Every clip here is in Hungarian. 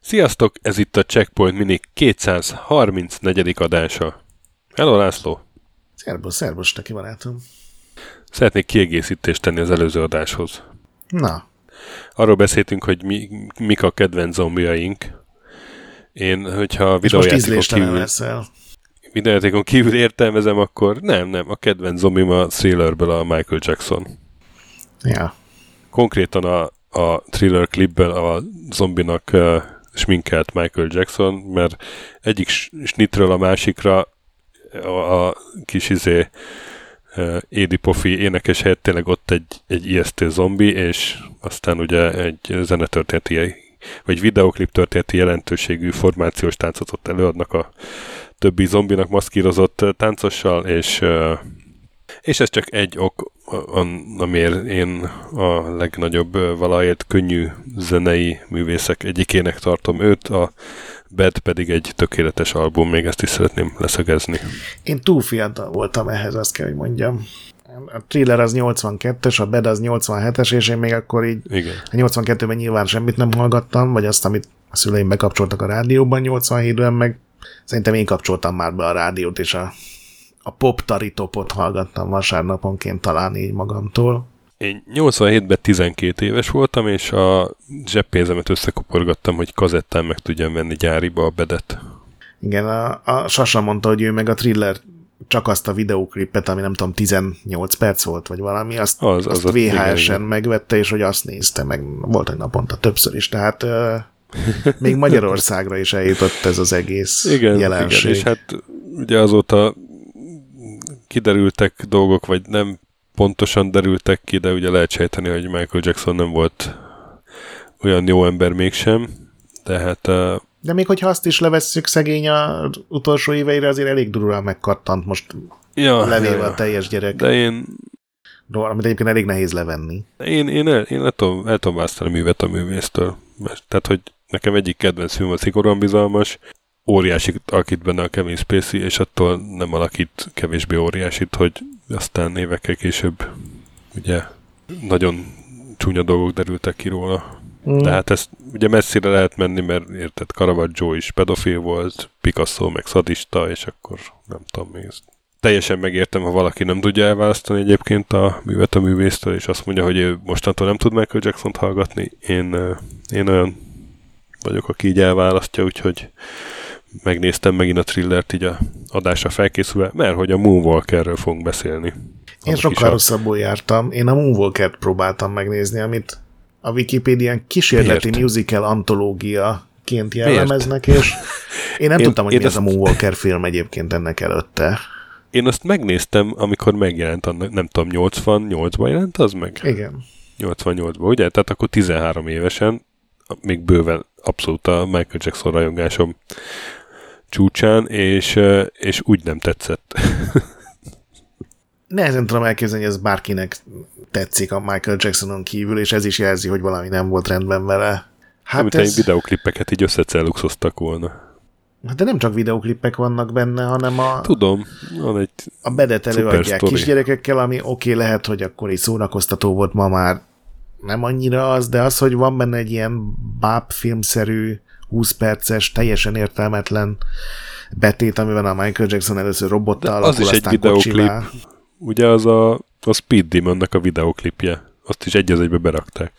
Sziasztok, ez itt a Checkpoint Mini 234. adása. Hello László! Szerbusz, szerbusz, neki barátom. Szeretnék kiegészítést tenni az előző adáshoz. Na. Arról beszéltünk, hogy mi, mik a kedvenc zombiaink. Én, hogyha videójátékon kívül, leszel. Videójátékon kívül értelmezem, akkor nem, nem, a kedvenc zombim a thrillerből a Michael Jackson. Ja. Konkrétan a, a thriller klipből a zombinak uh, sminkelt Michael Jackson, mert egyik snitről a másikra a, a kis izé uh, Édi Pofi énekes helyett tényleg ott egy, egy ijesztő zombi, és aztán ugye egy zenetörténeti vagy videoklip történeti jelentőségű formációs táncot ott előadnak a többi zombinak maszkírozott táncossal, és, és ez csak egy ok, amiért én a legnagyobb valahogy könnyű zenei művészek egyikének tartom őt, a Bad pedig egy tökéletes album, még ezt is szeretném leszögezni. Én túl fiatal voltam ehhez, azt kell, hogy mondjam. A thriller az 82-es, a Bad az 87-es, és én még akkor így Igen. a 82-ben nyilván semmit nem hallgattam, vagy azt, amit a szüleim bekapcsoltak a rádióban 87-ben, meg szerintem én kapcsoltam már be a rádiót, és a, a pop taritopot hallgattam vasárnaponként talán így magamtól. Én 87-ben 12 éves voltam, és a zseppénzemet összekuporgattam, hogy kazettán meg tudjam venni gyáriba a bedet. Igen, a, a Sasa mondta, hogy ő meg a thriller csak azt a videóklipet, ami nem tudom, 18 perc volt, vagy valami, azt, Az- az azt VHS-en megvette, és hogy azt nézte, meg volt egy naponta többször is, tehát még Magyarországra is eljutott ez az egész Igen, jelenség. igen, és hát ugye azóta kiderültek dolgok, vagy nem pontosan derültek ki, de ugye lehet sejteni, hogy Michael Jackson nem volt olyan jó ember mégsem, de hát uh, De még hogyha azt is levesszük szegény a utolsó éveire, azért elég durván megkattant most ja, levéve ja, a ja. teljes gyerek, De én, amit egyébként elég nehéz levenni. én, én, el, én el, tudom, el tudom választani a művet a művésztől. Mert, tehát, hogy nekem egyik kedvenc film a szigorúan bizalmas, óriási alakít benne a Kevin Spacey, és attól nem alakít kevésbé óriásit, hogy aztán évekkel később ugye nagyon csúnya dolgok derültek ki róla. Mm. De hát ezt ugye messzire lehet menni, mert érted, Caravaggio is pedofil volt, Picasso meg szadista, és akkor nem tudom még ezt. Teljesen megértem, ha valaki nem tudja elválasztani egyébként a művet a művésztől, és azt mondja, hogy ő mostantól nem tud Michael Jackson-t hallgatni. Én, én olyan vagyok, aki így elválasztja, úgyhogy megnéztem megint a thrillert így a adásra felkészülve, mert hogy a Moonwalkerről fogunk beszélni. Én is sokkal a- rosszabbul jártam. Én a Moonwalker-t próbáltam megnézni, amit a Wikipédián kísérleti Miért? musical antológiaként jellemeznek, és én nem Én- tudtam, hogy én mi ez a ezt- Moonwalker film egyébként ennek előtte. Én azt megnéztem, amikor megjelent, nem tudom, 88-ban jelent az meg? Igen. 88-ban, ugye? Tehát akkor 13 évesen, még bőven abszolút a Michael Jackson rajongásom csúcsán, és, és úgy nem tetszett. Nehezen tudom elképzelni, hogy ez bárkinek tetszik a Michael Jacksonon kívül, és ez is jelzi, hogy valami nem volt rendben vele. Hát Amit ez... videoklippeket így összecelluxoztak volna. Hát de nem csak videoklipek vannak benne, hanem a, Tudom, van egy... a bedet előadják kisgyerekekkel, ami oké, okay, lehet, hogy akkor így szórakoztató volt ma már nem annyira az, de az, hogy van benne egy ilyen báb filmszerű 20 perces, teljesen értelmetlen betét, amiben a Michael Jackson először robottal alakul, az is egy videoklip. Ugye az a, a Speed Demonnak a videoklipje. Azt is egy az egybe berakták.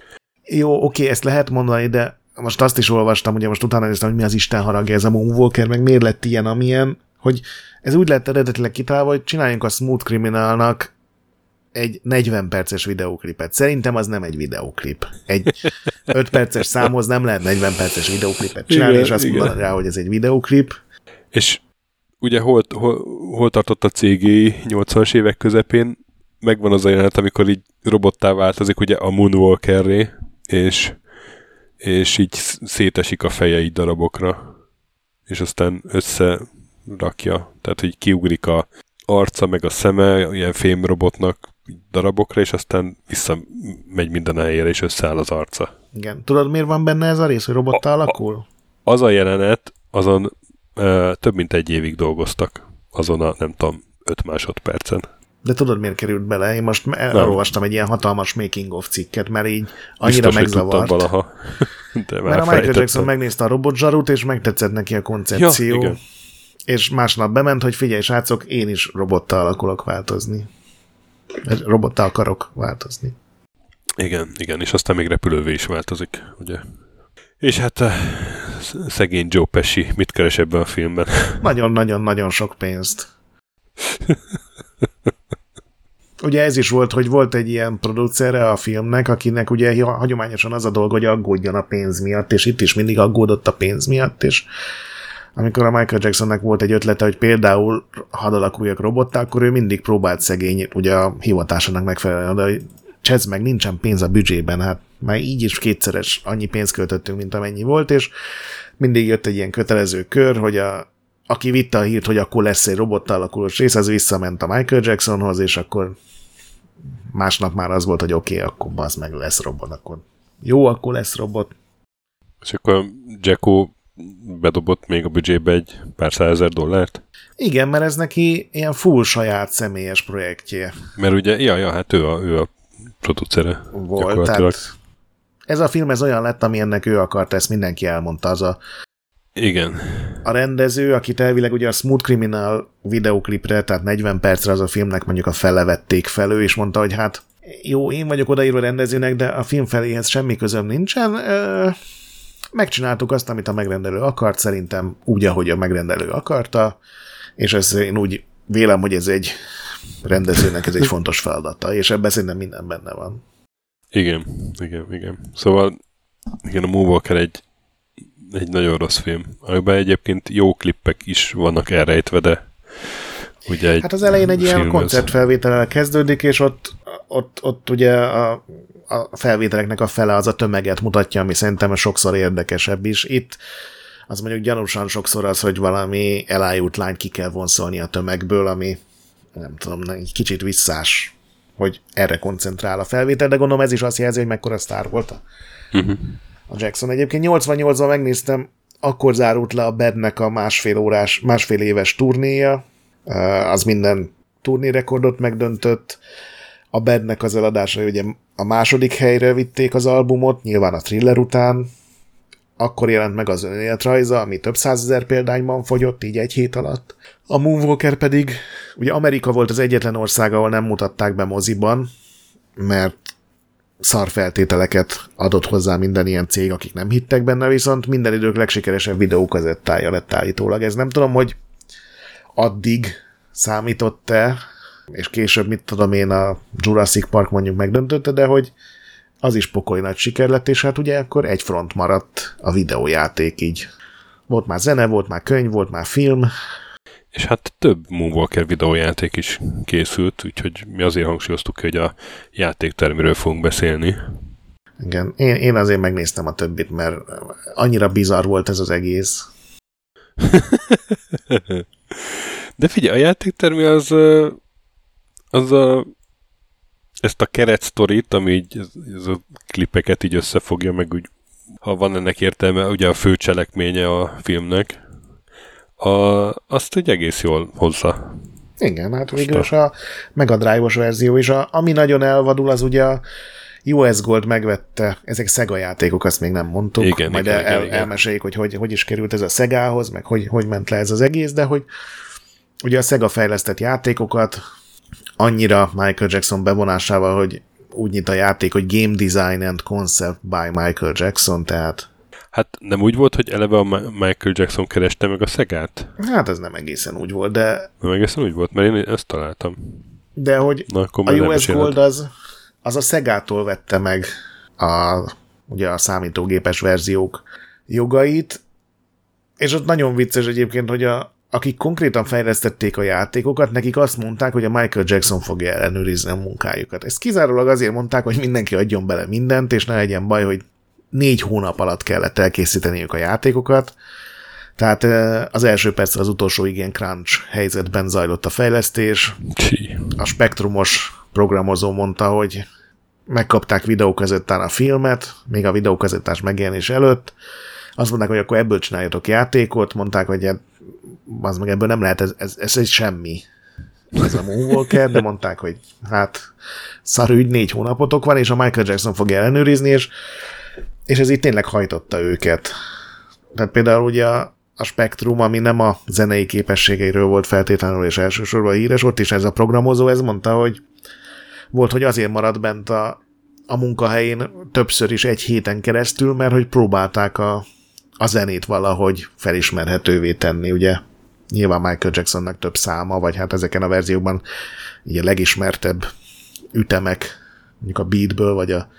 Jó, oké, ezt lehet mondani, de most azt is olvastam, ugye most utána néztem, hogy mi az Isten haragja ez a Moonwalker, meg miért lett ilyen, amilyen, hogy ez úgy lett eredetileg kitalálva, hogy csináljunk a Smooth Criminalnak egy 40 perces videóklipet. Szerintem az nem egy videóklip. Egy 5 perces számhoz nem lehet 40 perces videóklipet csinálni, Igen, és azt igen. mondani rá, hogy ez egy videóklip. És ugye hol, hol, hol tartott a CGI 80-as évek közepén, megvan az a jelenet, amikor így robottá változik ugye a Moonwalkerré, és, és így sz- szétesik a feje így darabokra, és aztán összerakja, tehát hogy kiugrik a arca, meg a szeme, ilyen fémrobotnak darabokra, és aztán visszamegy minden a helyére, és összeáll az arca. Igen. Tudod, miért van benne ez a rész, hogy robottá alakul? Az a jelenet, azon ö, több mint egy évig dolgoztak, azon a, nem tudom, 5 másodpercen. De tudod, miért került bele? Én most elolvastam egy ilyen hatalmas making of cikket, mert így annyira Biztos, megzavart. valaha. De mert a Michael Jackson megnézte a robotzsarút, és megtetszett neki a koncepció. Ja, igen. És másnap bement, hogy figyelj, srácok, én is robottal akarok változni. Robottal akarok változni. Igen, igen, és aztán még repülővé is változik, ugye? És hát eh, szegény Joe Pesci mit keres ebben a filmben? Nagyon-nagyon-nagyon sok pénzt. ugye ez is volt, hogy volt egy ilyen producere a filmnek, akinek ugye hagyományosan az a dolga, hogy aggódjon a pénz miatt, és itt is mindig aggódott a pénz miatt, és amikor a Michael Jacksonnek volt egy ötlete, hogy például hadd alakuljak robottá, akkor ő mindig próbált szegény, ugye a hivatásának megfelelően, de csedz meg, nincsen pénz a büdzsében, hát már így is kétszeres annyi pénzt költöttünk, mint amennyi volt, és mindig jött egy ilyen kötelező kör, hogy a, aki vitte a hírt, hogy akkor lesz egy alakulós rész, az visszament a Michael Jacksonhoz, és akkor másnap már az volt, hogy oké, okay, akkor az meg lesz robot, akkor jó, akkor lesz robot. És akkor Jacko bedobott még a büdzsébe egy pár százezer dollárt? Igen, mert ez neki ilyen full saját személyes projektje. Mert ugye, ja, ja, hát ő a, ő a producere. Volt, tehát ez a film ez olyan lett, ami ennek ő akart, ezt mindenki elmondta. Az a, Igen. A rendező, akit elvileg ugye a Smooth Criminal videoklipre, tehát 40 percre az a filmnek mondjuk a fele vették fel, ő és mondta, hogy hát jó, én vagyok odaírva rendezőnek, de a film feléhez semmi közöm nincsen. Megcsináltuk azt, amit a megrendelő akart, szerintem úgy, ahogy a megrendelő akarta, és ez én úgy vélem, hogy ez egy rendezőnek ez egy fontos feladata, és ebben szerintem minden benne van. Igen, igen, igen. Szóval igen, a Moonwalker egy, egy nagyon rossz film, amiben egyébként jó klippek is vannak elrejtve, de ugye egy Hát az elején egy ilyen koncertfelvétellel kezdődik, és ott, ott, ott ugye a, a felvételeknek a fele az a tömeget mutatja, ami szerintem sokszor érdekesebb is. Itt az mondjuk gyanúsan sokszor az, hogy valami elájult lány ki kell vonszolni a tömegből, ami nem tudom, egy kicsit visszás, hogy erre koncentrál a felvétel, de gondolom ez is azt jelzi, hogy mekkora sztár volt a, uh-huh. a Jackson. Egyébként 88-ban megnéztem, akkor zárult le a Bednek a másfél órás, másfél éves turnéja, az minden turnérekordot megdöntött, a Bednek az eladása ugye a második helyre vitték az albumot, nyilván a thriller után, akkor jelent meg az önéletrajza, ami több százezer példányban fogyott, így egy hét alatt. A Moonwalker pedig, ugye Amerika volt az egyetlen ország, ahol nem mutatták be moziban, mert szar feltételeket adott hozzá minden ilyen cég, akik nem hittek benne, viszont minden idők legsikeresebb videókazettája lett állítólag. Ez nem tudom, hogy addig számított-e, és később, mit tudom én, a Jurassic Park mondjuk megdöntötte, de hogy az is pokoly nagy siker lett, és hát ugye akkor egy front maradt a videójáték így. Volt már zene, volt már könyv, volt már film. És hát több Moonwalker videójáték is készült, úgyhogy mi azért hangsúlyoztuk, hogy a játéktermiről fogunk beszélni. Igen, én, én azért megnéztem a többit, mert annyira bizarr volt ez az egész. De figyelj, a játéktermi az, az a ezt a keret sztorit, ami így ez a klipeket így összefogja, meg úgy, ha van ennek értelme, ugye a fő cselekménye a filmnek, a, azt egy egész jól hozza. Igen, hát végül is a Mega Drive-os verzió is, a, ami nagyon elvadul, az ugye a US Gold megvette, ezek Sega játékok, azt még nem mondtuk, igen, majd igen, el, igen, elmeséljük, hogy, hogy hogy is került ez a Segához, meg hogy, hogy ment le ez az egész, de hogy ugye a Sega fejlesztett játékokat, annyira Michael Jackson bevonásával, hogy úgy nyit a játék, hogy Game Design and Concept by Michael Jackson, tehát Hát nem úgy volt, hogy eleve a Michael Jackson kereste meg a szegát? Hát ez nem egészen úgy volt, de... Nem egészen úgy volt, mert én ezt találtam. De hogy Na, a US Gold az, az a Szegától vette meg a, ugye a számítógépes verziók jogait, és ott nagyon vicces egyébként, hogy a, akik konkrétan fejlesztették a játékokat, nekik azt mondták, hogy a Michael Jackson fogja ellenőrizni a munkájukat. Ezt kizárólag azért mondták, hogy mindenki adjon bele mindent, és ne legyen baj, hogy négy hónap alatt kellett elkészíteniük a játékokat. Tehát az első perc az utolsó igen crunch helyzetben zajlott a fejlesztés. A spektrumos programozó mondta, hogy megkapták videókazettán a filmet, még a videókazettás megjelenés előtt. Azt mondták, hogy akkor ebből csináljatok játékot, mondták, hogy az meg ebből nem lehet, ez, ez, ez egy semmi. ez a Moonwalker, de mondták, hogy hát szar ügy, négy hónapotok van, és a Michael Jackson fogja ellenőrizni, és, és ez itt tényleg hajtotta őket. Tehát például ugye a, a Spectrum, ami nem a zenei képességeiről volt feltétlenül és elsősorban híres, ott is ez a programozó, ez mondta, hogy volt, hogy azért maradt bent a, a munkahelyén többször is egy héten keresztül, mert hogy próbálták a, a zenét valahogy felismerhetővé tenni, ugye nyilván Michael Jacksonnak több száma, vagy hát ezeken a verziókban a legismertebb ütemek, mondjuk a Beatből, vagy a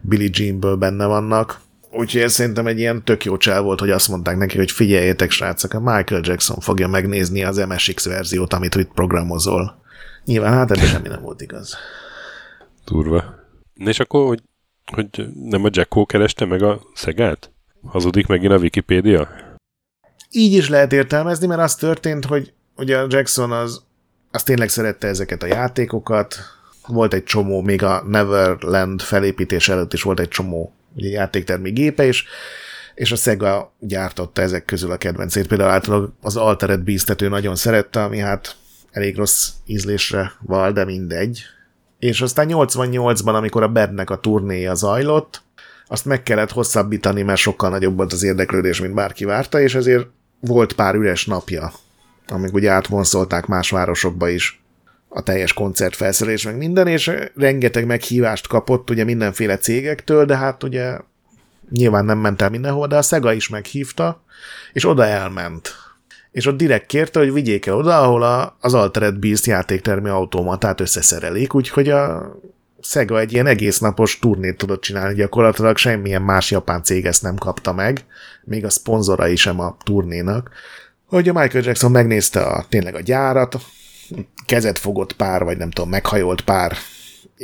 Billie Jeanből benne vannak. Úgyhogy ez szerintem egy ilyen tök jó csel volt, hogy azt mondták neki, hogy figyeljétek srácok, a Michael Jackson fogja megnézni az MSX verziót, amit itt programozol. Nyilván hát ebben semmi nem volt igaz. Durva. És akkor, hogy, hogy nem a Jacko kereste meg a Szegát? Hazudik megint a Wikipédia? Így is lehet értelmezni, mert az történt, hogy ugye a Jackson az, az tényleg szerette ezeket a játékokat, volt egy csomó, még a Neverland felépítés előtt is volt egy csomó ugye, játéktermi gépe, és, és a Sega gyártotta ezek közül a kedvencét. Például általában az Altered Beast-et ő nagyon szerette, ami hát elég rossz ízlésre val, de mindegy. És aztán 88-ban, amikor a Bednek a turnéja zajlott, azt meg kellett hosszabbítani, mert sokkal nagyobb volt az érdeklődés, mint bárki várta, és ezért volt pár üres napja, amíg ugye átvonszolták más városokba is a teljes koncertfelszerelés, meg minden, és rengeteg meghívást kapott ugye mindenféle cégektől, de hát ugye nyilván nem ment el mindenhol, de a Sega is meghívta, és oda elment. És ott direkt kérte, hogy vigyék el oda, ahol a, az Altered Beast játéktermi automatát összeszerelik, úgyhogy a Sega egy ilyen egész napos turnét tudott csinálni, gyakorlatilag semmilyen más japán cég ezt nem kapta meg, még a szponzorai sem a turnénak, hogy a Michael Jackson megnézte a, tényleg a gyárat, kezet fogott pár, vagy nem tudom, meghajolt pár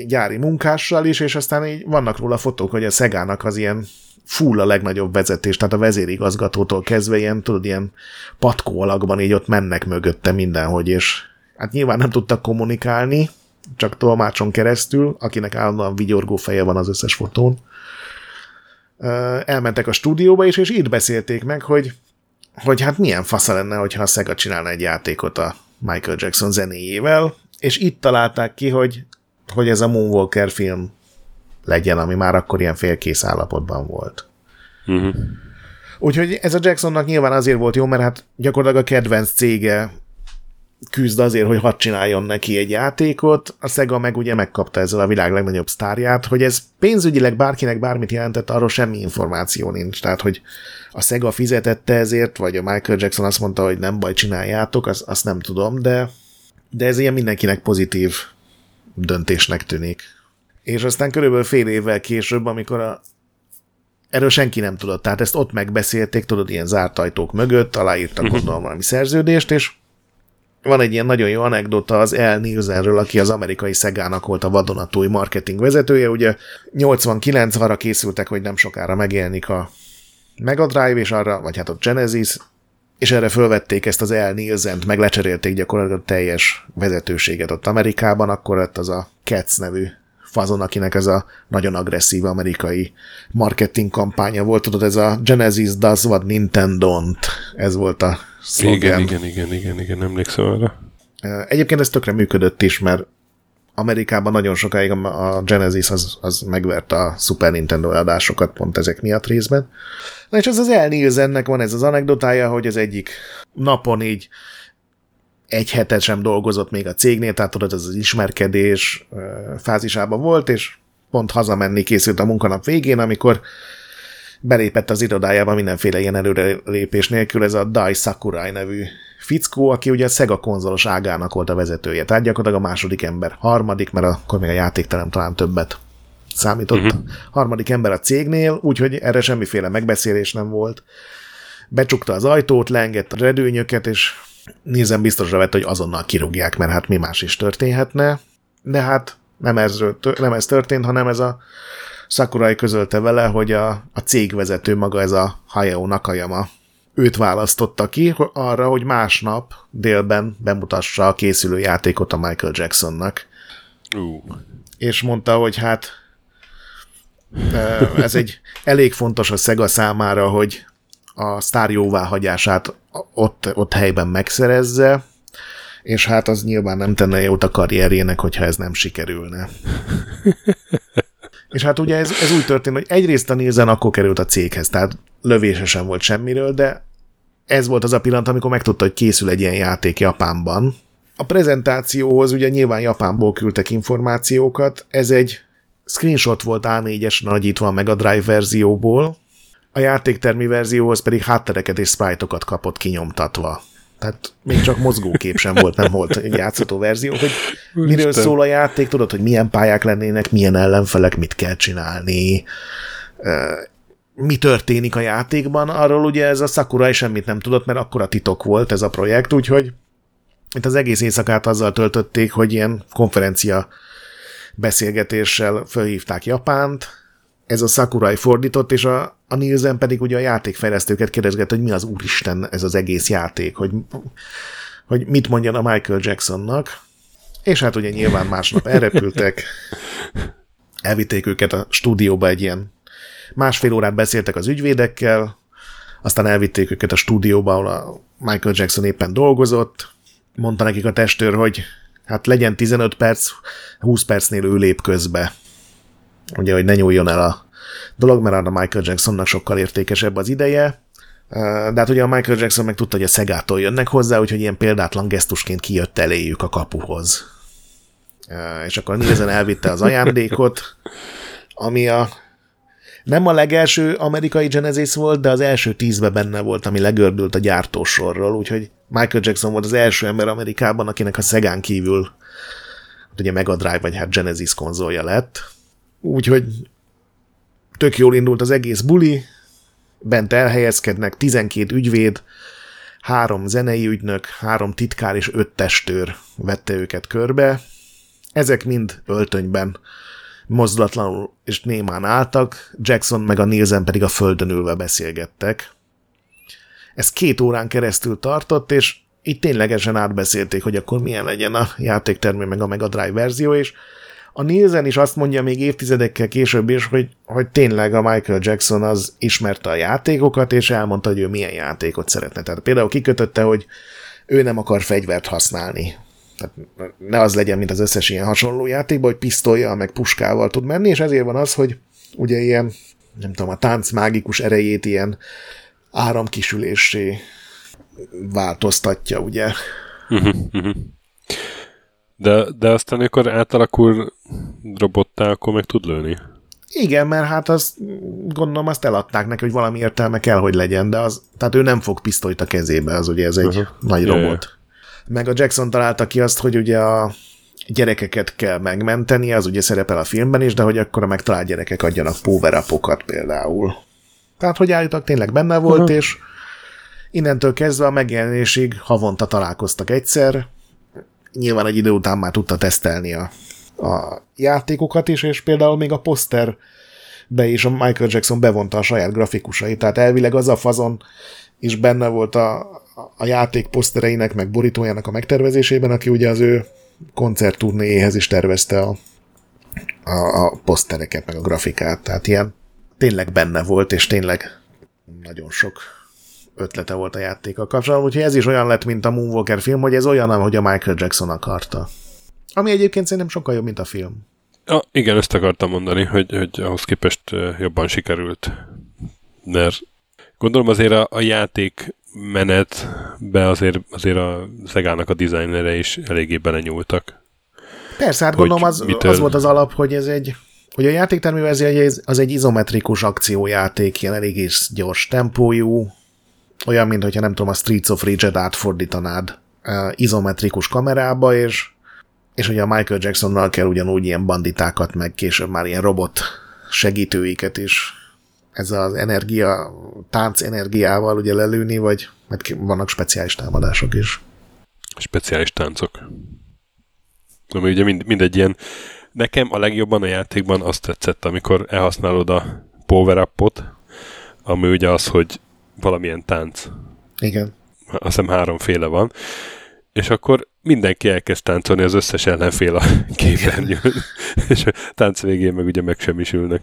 gyári munkással is, és aztán így vannak róla fotók, hogy a Szegának az ilyen full a legnagyobb vezetés, tehát a vezérigazgatótól kezdve ilyen, tudod, ilyen patkó alakban így ott mennek mögötte mindenhogy, és hát nyilván nem tudtak kommunikálni, csak tolmácson keresztül, akinek állandóan vigyorgó feje van az összes fotón. Elmentek a stúdióba is, és itt beszélték meg, hogy, hogy hát milyen fasza lenne, hogyha a Sega csinálna egy játékot a Michael Jackson zenéjével, és itt találták ki, hogy, hogy ez a Moonwalker film legyen, ami már akkor ilyen félkész állapotban volt. Uh-huh. Úgyhogy ez a Jacksonnak nyilván azért volt jó, mert hát gyakorlatilag a kedvenc cége küzd azért, hogy hadd csináljon neki egy játékot, a Sega meg ugye megkapta ezzel a világ legnagyobb sztárját, hogy ez pénzügyileg bárkinek bármit jelentett, arról semmi információ nincs. Tehát, hogy a Sega fizetette ezért, vagy a Michael Jackson azt mondta, hogy nem baj, csináljátok, azt, azt nem tudom, de, de ez ilyen mindenkinek pozitív döntésnek tűnik. És aztán körülbelül fél évvel később, amikor a, erről senki nem tudott, tehát ezt ott megbeszélték, tudod, ilyen zárt ajtók mögött, aláírtak gondolom valami szerződést, és van egy ilyen nagyon jó anekdota az El Nielsenről, aki az amerikai Szegának volt a vadonatúj marketing vezetője. Ugye 89 arra készültek, hogy nem sokára megjelenik a Mega Drive, és arra, vagy hát a Genesis, és erre fölvették ezt az El Nielsen-t, meg lecserélték gyakorlatilag a teljes vezetőséget ott Amerikában, akkor lett az a Cats nevű fazon, akinek ez a nagyon agresszív amerikai marketing kampánya volt, tudod, ez a Genesis does what Nintendo don't, ez volt a szlogen. Igen, igen, igen, igen, igen, emlékszem arra. Egyébként ez tökre működött is, mert Amerikában nagyon sokáig a Genesis az, az megvert a Super Nintendo adásokat pont ezek miatt részben. Na és ez az El Nielsennek van ez az anekdotája, hogy az egyik napon így egy hetet sem dolgozott még a cégnél, tehát tudod, ez az ismerkedés fázisában volt, és pont hazamenni készült a munkanap végén, amikor belépett az irodájába mindenféle ilyen előrelépés nélkül ez a Dai Sakurai nevű fickó, aki ugye a Sega konzolos ágának volt a vezetője. Tehát gyakorlatilag a második ember. Harmadik, mert akkor még a játékterem talán többet számított. Uh-huh. Harmadik ember a cégnél, úgyhogy erre semmiféle megbeszélés nem volt. Becsukta az ajtót, leengedte a redőnyöket, és nézem biztosra vett, hogy azonnal kirúgják, mert hát mi más is történhetne. De hát nem ez, nem ez történt, hanem ez a Sakurai közölte vele, hogy a, a cégvezető maga ez a Hayao Nakayama őt választotta ki arra, hogy másnap délben bemutassa a készülő játékot a Michael Jacksonnak. Uh. És mondta, hogy hát ez egy elég fontos a Sega számára, hogy a sztár jóváhagyását ott, ott helyben megszerezze, és hát az nyilván nem tenne jót a karrierjének, hogyha ez nem sikerülne. és hát ugye ez, ez úgy történt, hogy egyrészt a Nielsen akkor került a céghez, tehát lövése sem volt semmiről, de ez volt az a pillanat, amikor megtudta, hogy készül egy ilyen játék Japánban. A prezentációhoz ugye nyilván Japánból küldtek információkat, ez egy screenshot volt A4-es nagyítva a Mega Drive verzióból, a játéktermi verzióhoz pedig háttereket és sprite kapott kinyomtatva. Tehát még csak mozgókép sem volt, nem volt egy játszható verzió, hogy miről szól a játék, tudod, hogy milyen pályák lennének, milyen ellenfelek, mit kell csinálni, mi történik a játékban, arról ugye ez a Sakurai semmit nem tudott, mert akkora titok volt ez a projekt, úgyhogy itt az egész éjszakát azzal töltötték, hogy ilyen konferencia beszélgetéssel felhívták Japánt, ez a Sakurai fordított, és a, a Nielsen pedig ugye a játékfejlesztőket kérdezget, hogy mi az úristen ez az egész játék, hogy, hogy mit mondjan a Michael Jacksonnak, és hát ugye nyilván másnap elrepültek, elvitték őket a stúdióba egy ilyen másfél órát beszéltek az ügyvédekkel, aztán elvitték őket a stúdióba, ahol a Michael Jackson éppen dolgozott, mondta nekik a testőr, hogy hát legyen 15 perc, 20 percnél ő lép közbe. Ugye, hogy ne nyúljon el a dolog, mert a Michael Jacksonnak sokkal értékesebb az ideje. De hát ugye a Michael Jackson meg tudta, hogy a Szegától jönnek hozzá, úgyhogy ilyen példátlan gesztusként kijött eléjük a kapuhoz. És akkor nézen elvitte az ajándékot, ami a nem a legelső amerikai Genesis volt, de az első tízbe benne volt, ami legördült a gyártósorról, úgyhogy Michael Jackson volt az első ember Amerikában, akinek a Szegán kívül ugye Mega Drive vagy hát Genesis konzolja lett. Úgyhogy tök jól indult az egész buli, bent elhelyezkednek 12 ügyvéd, három zenei ügynök, három titkár és öt testőr vette őket körbe. Ezek mind öltönyben mozdulatlanul és némán álltak, Jackson meg a Nielsen pedig a földön ülve beszélgettek. Ez két órán keresztül tartott, és itt ténylegesen átbeszélték, hogy akkor milyen legyen a játéktermé meg a Mega Drive verzió, és a Nielsen is azt mondja még évtizedekkel később is, hogy, hogy tényleg a Michael Jackson az ismerte a játékokat, és elmondta, hogy ő milyen játékot szeretne. Tehát például kikötötte, hogy ő nem akar fegyvert használni. Tehát ne az legyen, mint az összes ilyen hasonló játékban, hogy pisztolya meg puskával tud menni, és ezért van az, hogy ugye ilyen, nem tudom, a tánc mágikus erejét ilyen áramkisülésé változtatja, ugye. De, de aztán, amikor átalakul robottá, akkor meg tud lőni. Igen, mert hát azt gondolom azt eladták neki, hogy valami értelme kell, hogy legyen, de az, tehát ő nem fog pisztolyt a kezébe, az ugye ez egy uh-huh. nagy robot. Yeah. Meg a Jackson találta ki azt, hogy ugye a gyerekeket kell megmenteni, az ugye szerepel a filmben is, de hogy akkor a megtalált gyerekek adjanak power például. Tehát, hogy állítak tényleg benne volt, uh-huh. és innentől kezdve a megjelenésig havonta találkoztak egyszer, nyilván egy idő után már tudta tesztelni a, a játékokat is, és például még a poszter be is a Michael Jackson bevonta a saját grafikusait, tehát elvileg az a fazon is benne volt a, a játék posztereinek, meg borítójának a megtervezésében, aki ugye az ő koncertturnéjéhez is tervezte a, a, a posztereket, meg a grafikát, tehát ilyen tényleg benne volt, és tényleg nagyon sok ötlete volt a játékkal kapcsolatban, úgyhogy ez is olyan lett, mint a Moonwalker film, hogy ez olyan, ahogy a Michael Jackson akarta. Ami egyébként szerintem sokkal jobb, mint a film. Ja, igen, ezt akartam mondani, hogy, hogy ahhoz képest jobban sikerült. Mert gondolom azért a, a játék menetbe azért, azért a Szegának a dizájnere is eléggé belenyúltak. Persze, hát gondolom az, az volt az alap, hogy ez egy hogy a játéktermi verzió az egy izometrikus akciójáték, ilyen elég gyors tempójú, olyan, mint hogyha nem tudom, a Streets of Rage-et átfordítanád uh, izometrikus kamerába, és, és ugye a Michael Jacksonnal kell ugyanúgy ilyen banditákat, meg később már ilyen robot segítőiket is ez az energia, tánc energiával ugye lelőni, vagy mert vannak speciális támadások is. Speciális táncok. Ami ugye mind, mindegy ilyen, nekem a legjobban a játékban azt tetszett, amikor elhasználod a power ami ugye az, hogy valamilyen tánc. Igen. Azt hiszem háromféle van. És akkor mindenki elkezd táncolni az összes ellenfél a képernyőn. és a tánc végén meg ugye megsemmisülnek.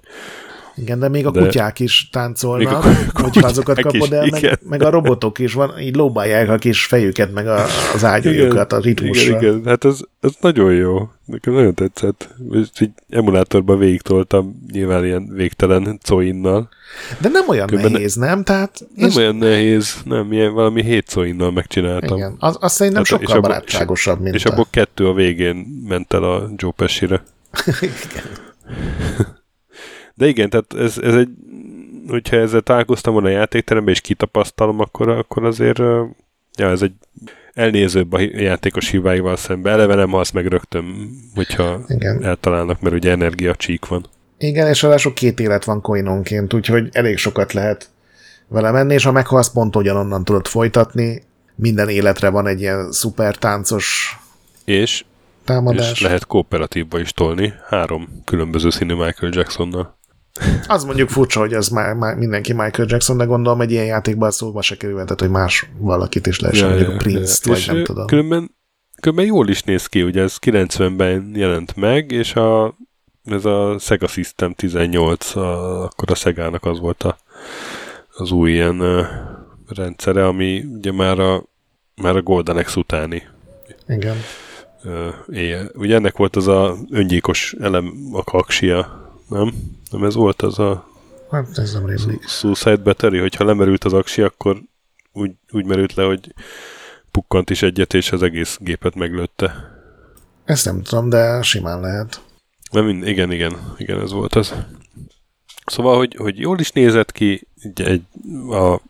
Igen, de még a De- kutyák is táncolnak, a hogyha azokat kapod el, meg, igen. meg a robotok is van, így lóbálják a kis fejüket, meg a, az ágyújukat a ritmusra. Igen, igen, hát ez, ez nagyon jó. Nekem nagyon tetszett. És így emulátorban végig toltam, nyilván ilyen végtelen coinnal. De nem olyan Különben ne- nehéz, nem? Tehát Nem és, olyan nehéz, nem, ilyen valami hét coinnal megcsináltam. igen, az, az szerintem Hát, sokkal abból- barátságosabb, mint És a... abból kettő a végén ment el a Joe Pesci-re. De igen, tehát ez, ez egy, hogyha ezzel találkoztam volna a játékteremben, és kitapasztalom, akkor, akkor azért, ja, ez egy elnézőbb a játékos hibáival szemben. Eleve nem halsz meg rögtön, hogyha Igen. eltalálnak, mert ugye energiacsík van. Igen, és ráadásul két élet van coinonként, úgyhogy elég sokat lehet vele menni, és ha meghalsz, pont ugyanonnan tudod folytatni. Minden életre van egy ilyen szuper táncos És, támadás. és lehet kooperatívba is tolni, három különböző színű Michael Jacksonnal. Az mondjuk furcsa, hogy az már, már mindenki Michael Jackson, de gondolom egy ilyen játékban szóba se kerülhetett, hogy más valakit is lehessen, mondjuk a Prince-t, vagy És, nem tudom. Különben, különben jól is néz ki, ugye ez 90-ben jelent meg, és a, ez a Sega System 18, a, akkor a Sega-nak az volt a, az új ilyen ö, rendszere, ami ugye már a, már a Golden Axe utáni Igen. ö, éje. Ugye ennek volt az a öngyilkos elem, a kaksia, nem? Nem ez volt az a Hát ez nem rémlik. Suicide Battery, hogyha lemerült az aksi, akkor úgy, úgy merült le, hogy pukkant is egyet, és az egész gépet meglőtte. Ezt nem tudom, de simán lehet. Nem, igen, igen, igen, ez volt az. Szóval, hogy, hogy jól is nézett ki, egy, egy, a,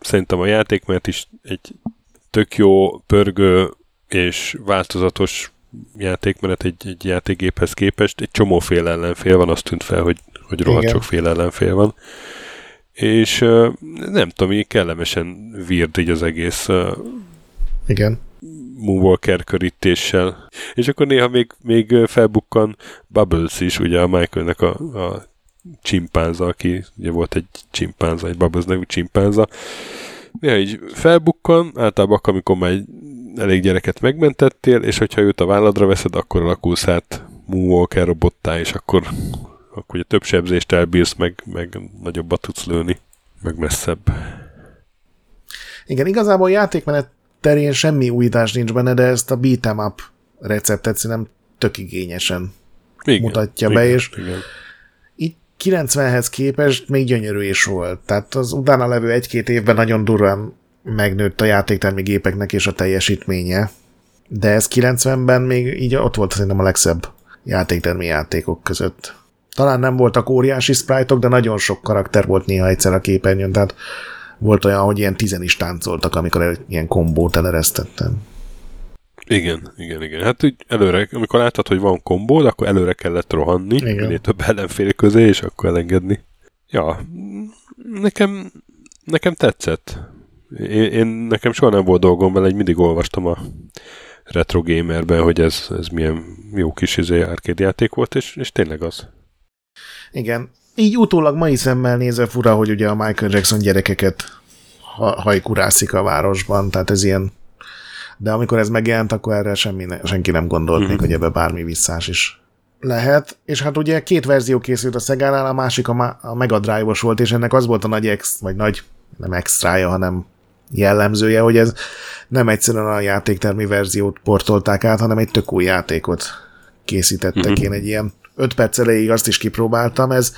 szerintem a játékmenet is egy tök jó, pörgő és változatos játékmenet egy, egy játékgéphez képest. Egy csomóféle ellenfél van, azt tűnt fel, hogy, hogy rohadt sokféle ellenfél van. És nem tudom, így kellemesen vird így az egész Igen. Moonwalker körítéssel. És akkor néha még, még felbukkan Bubbles is, ugye a Michaelnek a, a csimpánza, aki ugye volt egy csimpánza, egy Bubbles nevű csimpánza. Néha így felbukkan, általában akkor, amikor már elég gyereket megmentettél, és hogyha őt a válladra veszed, akkor alakulsz át Moonwalker robottá, és akkor, akkor ugye több sebzést elbírsz, meg, meg nagyobbat tudsz lőni, meg messzebb. Igen, igazából játékmenet terén semmi újítás nincs benne, de ezt a beat'em up receptet szerintem tök igényesen Igen, mutatja igen, be, és igen. így 90-hez képest még gyönyörű is volt. Tehát az utána levő egy-két évben nagyon durván megnőtt a játéktermi gépeknek és a teljesítménye. De ez 90-ben még így ott volt szerintem a legszebb játéktermi játékok között. Talán nem voltak óriási sprite de nagyon sok karakter volt néha egyszer a képernyőn, tehát volt olyan, hogy ilyen tizen is táncoltak, amikor ilyen kombót eleresztettem. Igen, igen, igen. Hát úgy előre, amikor láttad, hogy van kombód, akkor előre kellett rohanni, Igen. minél több ellenfél közé, és akkor elengedni. Ja, nekem, nekem tetszett. Én, én, nekem soha nem volt dolgom vele, egy mindig olvastam a Retro Gamerben, hogy ez, ez milyen jó kis izé, arcade játék volt, és, és tényleg az. Igen. Így utólag mai szemmel nézve fura, hogy ugye a Michael Jackson gyerekeket ha- hajkurászik a városban, tehát ez ilyen de amikor ez megjelent, akkor erre semmi ne, senki nem gondolt még, Mhm. hogy ebbe bármi visszás is lehet. És hát ugye két verzió készült a Szegánál, a másik a, Ma- a Mega Drive-os volt, és ennek az volt a nagy ex, vagy nagy, nem extrája, hanem jellemzője, hogy ez nem egyszerűen a játéktermi verziót portolták át, hanem egy tök új játékot készítettek. Mhm. Én egy ilyen 5 perc elejéig azt is kipróbáltam, ez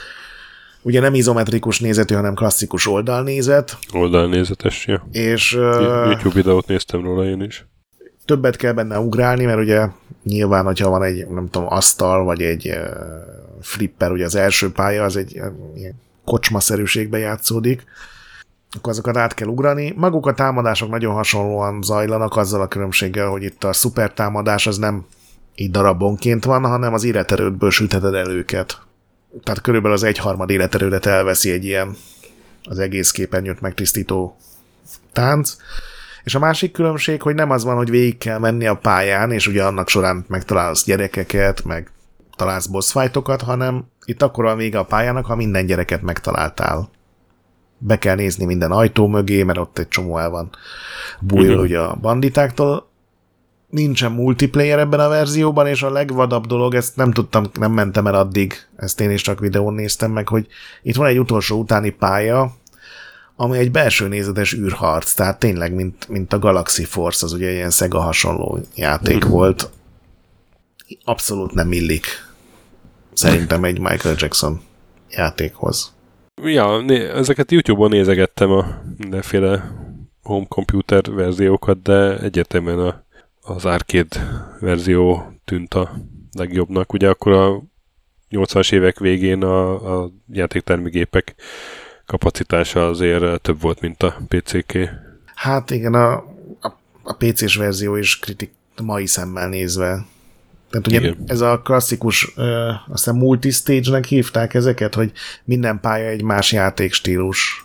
ugye nem izometrikus nézetű, hanem klasszikus oldalnézet, Oldalnézetes, ja. és Uh, uh, YouTube videót néztem róla én is. többet kell benne ugrálni, mert ugye nyilván, hogyha van egy, nem tudom, asztal, vagy egy uh, flipper, ugye az első pálya, az egy uh, ilyen kocsmaszerűségbe játszódik, akkor azokat át kell ugrani. Maguk a támadások nagyon hasonlóan zajlanak, azzal a különbséggel, hogy itt a szuper támadás az nem így darabonként van, hanem az életerődből sütheted el őket. Tehát körülbelül az egyharmad életerődet elveszi egy ilyen az egész képernyőt megtisztító tánc. És a másik különbség, hogy nem az van, hogy végig kell menni a pályán, és ugye annak során megtalálsz gyerekeket, meg találsz boss fightokat, hanem itt akkor van vége a pályának, ha minden gyereket megtaláltál. Be kell nézni minden ajtó mögé, mert ott egy csomó el van bújva Mhm. ugye a banditáktól, nincsen multiplayer ebben a verzióban, és a legvadabb dolog, ezt nem tudtam, nem mentem el addig, ezt én is csak videón néztem meg, hogy itt van egy utolsó utáni pálya, ami egy belső nézetes űrharc, tehát tényleg, mint, mint a Galaxy Force, az ugye ilyen Sega hasonló játék mm. volt. Abszolút nem illik szerintem egy Michael Jackson játékhoz. Ja, né- ezeket YouTube-on nézegettem a mindenféle home computer verziókat, de egyértelműen a, az arcade verzió tűnt a legjobbnak. Ugye akkor a 80-as évek végén a, a játéktermigépek kapacitása azért több volt, mint a PCK. Hát igen, a, a, a PC-s verzió is kritik mai szemmel nézve. Tehát ugye igen. ez a klasszikus, ö, azt hiszem multistage-nek hívták ezeket, hogy minden pálya egy más játékstílus.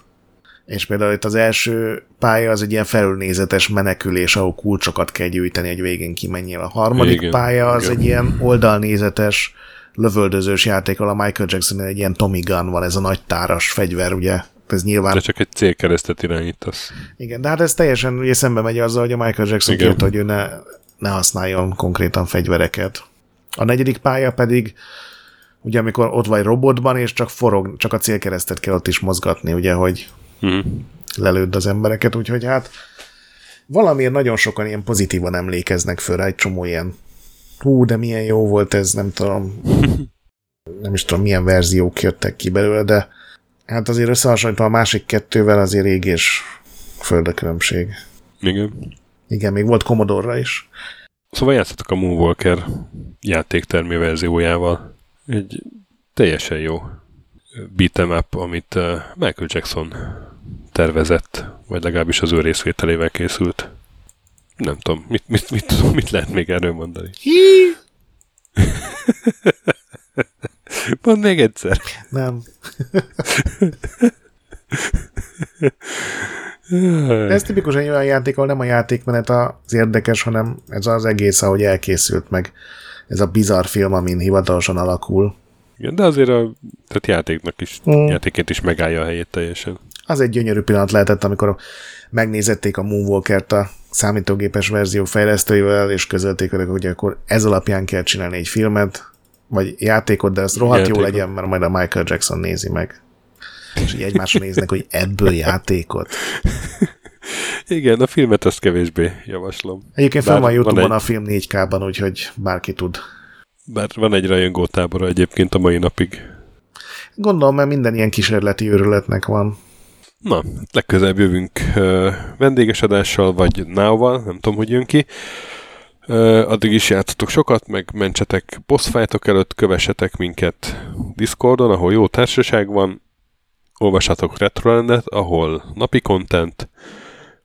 És például itt az első pálya az egy ilyen felülnézetes menekülés, ahol kulcsokat kell gyűjteni, egy végén kimenjél. A harmadik igen, pálya az igen. egy ilyen oldalnézetes, lövöldözős játék, ahol a Michael Jackson egy ilyen Tommy Gun van, ez a nagy táras fegyver, ugye? Ez nyilván... De csak egy célkeresztet irányítasz. Igen, de hát ez teljesen ugye szembe megy azzal, hogy a Michael Jackson kérte, hogy ő ne, ne használjon konkrétan fegyvereket. A negyedik pálya pedig, ugye amikor ott vagy robotban, és csak forog, csak a célkeresztet kell ott is mozgatni, ugye, hogy uh-huh. lelőd az embereket, úgyhogy hát valamiért nagyon sokan ilyen pozitívan emlékeznek föl egy csomó ilyen hú, de milyen jó volt ez, nem tudom, nem is tudom, milyen verziók jöttek ki belőle, de hát azért összehasonlítva a másik kettővel azért ég és földekülönbség. Igen. Igen, még volt Commodore-ra is. Szóval játszottak a Moonwalker játéktermi verziójával. Egy teljesen jó beat'em up, amit eh, Michael Jackson tervezett, vagy legalábbis az ő részvételével készült. Nem tudom, mit, mit, mit, mit lehet még erről mondani? Hí! Mondd még egyszer. Nem. ez tipikus egy olyan játék, ahol nem a játékmenet az érdekes, hanem ez az egész, ahogy elkészült meg. Ez a bizarr film, amin hivatalosan alakul. Igen, de azért a tehát játéknak is, mm. játékként is megállja a helyét teljesen. Az egy gyönyörű pillanat lehetett, amikor megnézették a Moonwalker-t a számítógépes verzió fejlesztőivel, és közölték velük, hogy akkor ez alapján kell csinálni egy filmet, vagy játékot, de ez rohadt játékot. jó legyen, mert majd a Michael Jackson nézi meg. És így egymásra néznek, hogy ebből játékot. Igen, a filmet azt kevésbé javaslom. Egyébként fel van Youtube-on egy... a film 4K-ban, úgyhogy bárki tud. Bár van egy rajongó tábora egyébként a mai napig. Gondolom, mert minden ilyen kísérleti őrületnek van. Na, legközelebb jövünk uh, vendéges adással, vagy nával, nem tudom, hogy jön ki. Uh, addig is játszatok sokat, meg mentsetek boss előtt, kövessetek minket Discordon, ahol jó társaság van, olvassatok Retrolandet, ahol napi content,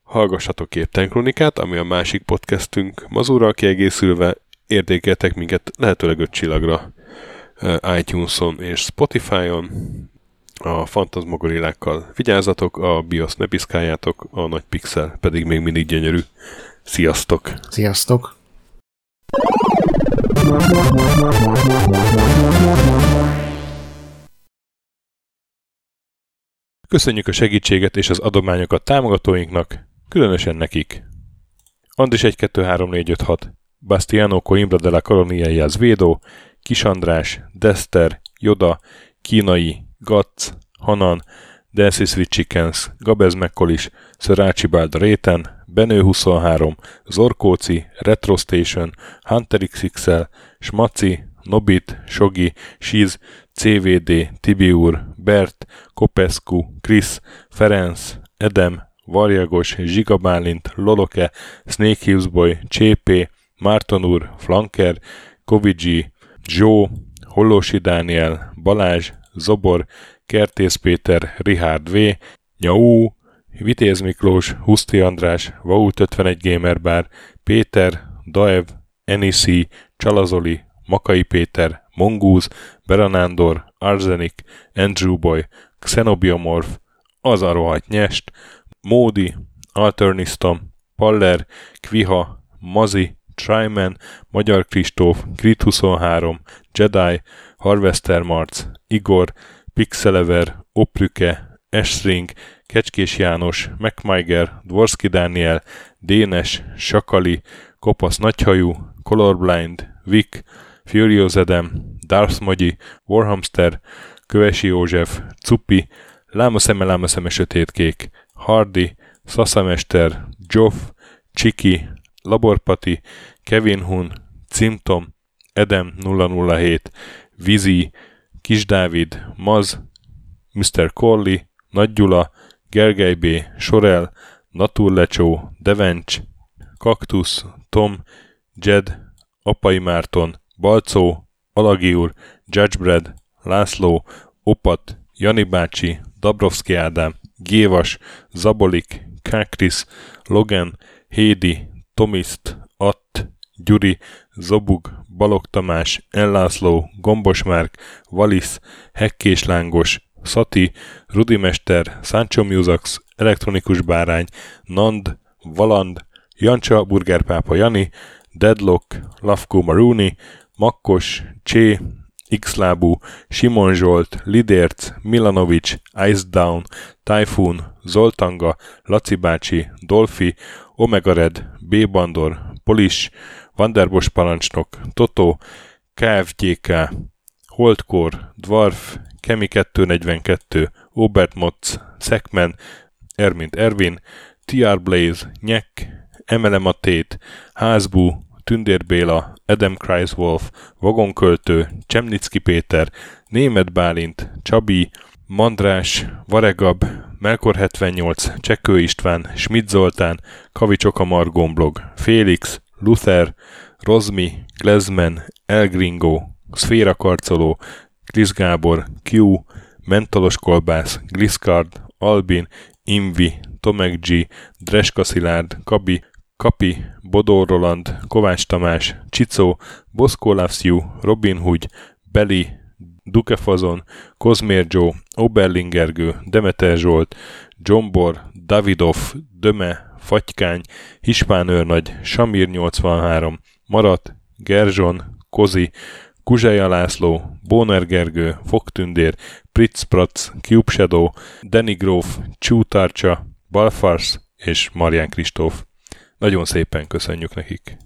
hallgassatok Képten Kronikát, ami a másik podcastünk mazurral kiegészülve, értékeltek minket lehetőleg öt csillagra uh, iTunes-on és Spotify-on, a fantasmagorillákkal vigyázzatok, a BIOS ne piszkáljátok, a nagy pixel pedig még mindig gyönyörű. Sziasztok! Sziasztok! Köszönjük a segítséget és az adományokat támogatóinknak, különösen nekik. Andis 1 2 3 4 5 6 Bastiano Coimbra de la Colonia Védó, Kis András, Dester, Joda, Kínai, Gatz, Hanan, Dancy Sweet Chickens, Gabez Mekkolis, Sir Archibald Réten, Benő 23, Zorkóci, Retro Station, Hunter XXL, Smaci, Nobit, Sogi, Siz, CVD, Tibiur, Bert, Kopescu, Chris, Ferenc, Edem, Varjagos, Zsigabálint, Loloke, Snake Hills Boy, Csépé, Márton úr, Flanker, Kovicsi, Joe, Hollósi Dániel, Balázs, Zobor, Kertész Péter, Richard V, Nyau, Vitéz Miklós, Huszti András, Vault 51 Gamer Bar, Péter, Daev, Enisi, Csalazoli, Makai Péter, Mongúz, Beranándor, Arzenik, Andrew Boy, Xenobiomorph, Az a rohadt nyest, Módi, Alternistom, Paller, Kviha, Mazi, Tryman, Magyar Kristóf, Krit 23, Jedi, Harvester Marc, Igor, Pixelever, Oprüke, Esring, Kecskés János, MacMiger, Dvorski Dániel, Dénes, Sakali, Kopasz Nagyhajú, Colorblind, Vic, Furious Adam, Darth Magyi, Warhamster, Kövesi József, Cupi, Lámaszeme, Lámaszeme Sötétkék, Hardy, Szaszamester, Joff, Csiki, Laborpati, Kevin Hun, Cimtom, Edem 007, Vizi, Kis Dávid, Maz, Mr. Corley, Nagy Gyula, Gergely B., Sorel, Naturlecsó, Devencs, Kaktusz, Tom, Jed, Apai Márton, Balcó, Alagi úr, Judgebred, László, Opat, Jani bácsi, Dabrowski Ádám, Gévas, Zabolik, Kákris, Logan, Hédi, Tomiszt, Att, Gyuri, Zobug, Balog Tamás, Ellászló, Gombos Márk, Valisz, Hekkés Lángos, Szati, Rudimester, Sancho Musax, Elektronikus Bárány, Nand, Valand, Jancsa, Burgerpápa Jani, Deadlock, Lavko Maruni, Makkos, Csé, Xlábú, Simon Zsolt, Lidérc, Milanovic, Ice Down, Typhoon, Zoltanga, Laci bácsi, Dolfi, Omega Red, B. Bandor, Polis, Vanderbos parancsnok, Toto, KFGK, Holdkor, Dwarf, Kemi 242, Obert Motz, Szekmen, Ermint Ervin, TR Blaze, Nyek, Emele Tét, Házbú, Tündér Béla, Adam Kreiswolf, Vagonköltő, Csemnicki Péter, Német Bálint, Csabi, Mandrás, Varegab, Melkor 78, Csekő István, Schmidt Zoltán, Kavicsok a Margomblog, Félix, Luther, Rozmi, Glezmen, Elgringo, Szféra Karcoló, Krisz Gábor, Q, Mentalos Kolbász, Gliscard, Albin, Invi, Tomek G, Dreska Szilárd, Kabi, Kapi, Bodó Roland, Kovács Tamás, Csicó, Boszkó Lavsziu, Robin Hood, Beli, Dukefazon, Kozmér Joe, Oberlingergő, Demeter Zsolt, Jombor, Davidov, Döme, Fatykány, Hispán őrnagy, Samir 83, Marat, Gerzson, Kozi, Kuzseja László, Bóner Gergő, Fogtündér, Pritz Prac, Cube Shadow, Danny Gróf, Csútárcsa, Balfars és Marian Kristóf. Nagyon szépen köszönjük nekik!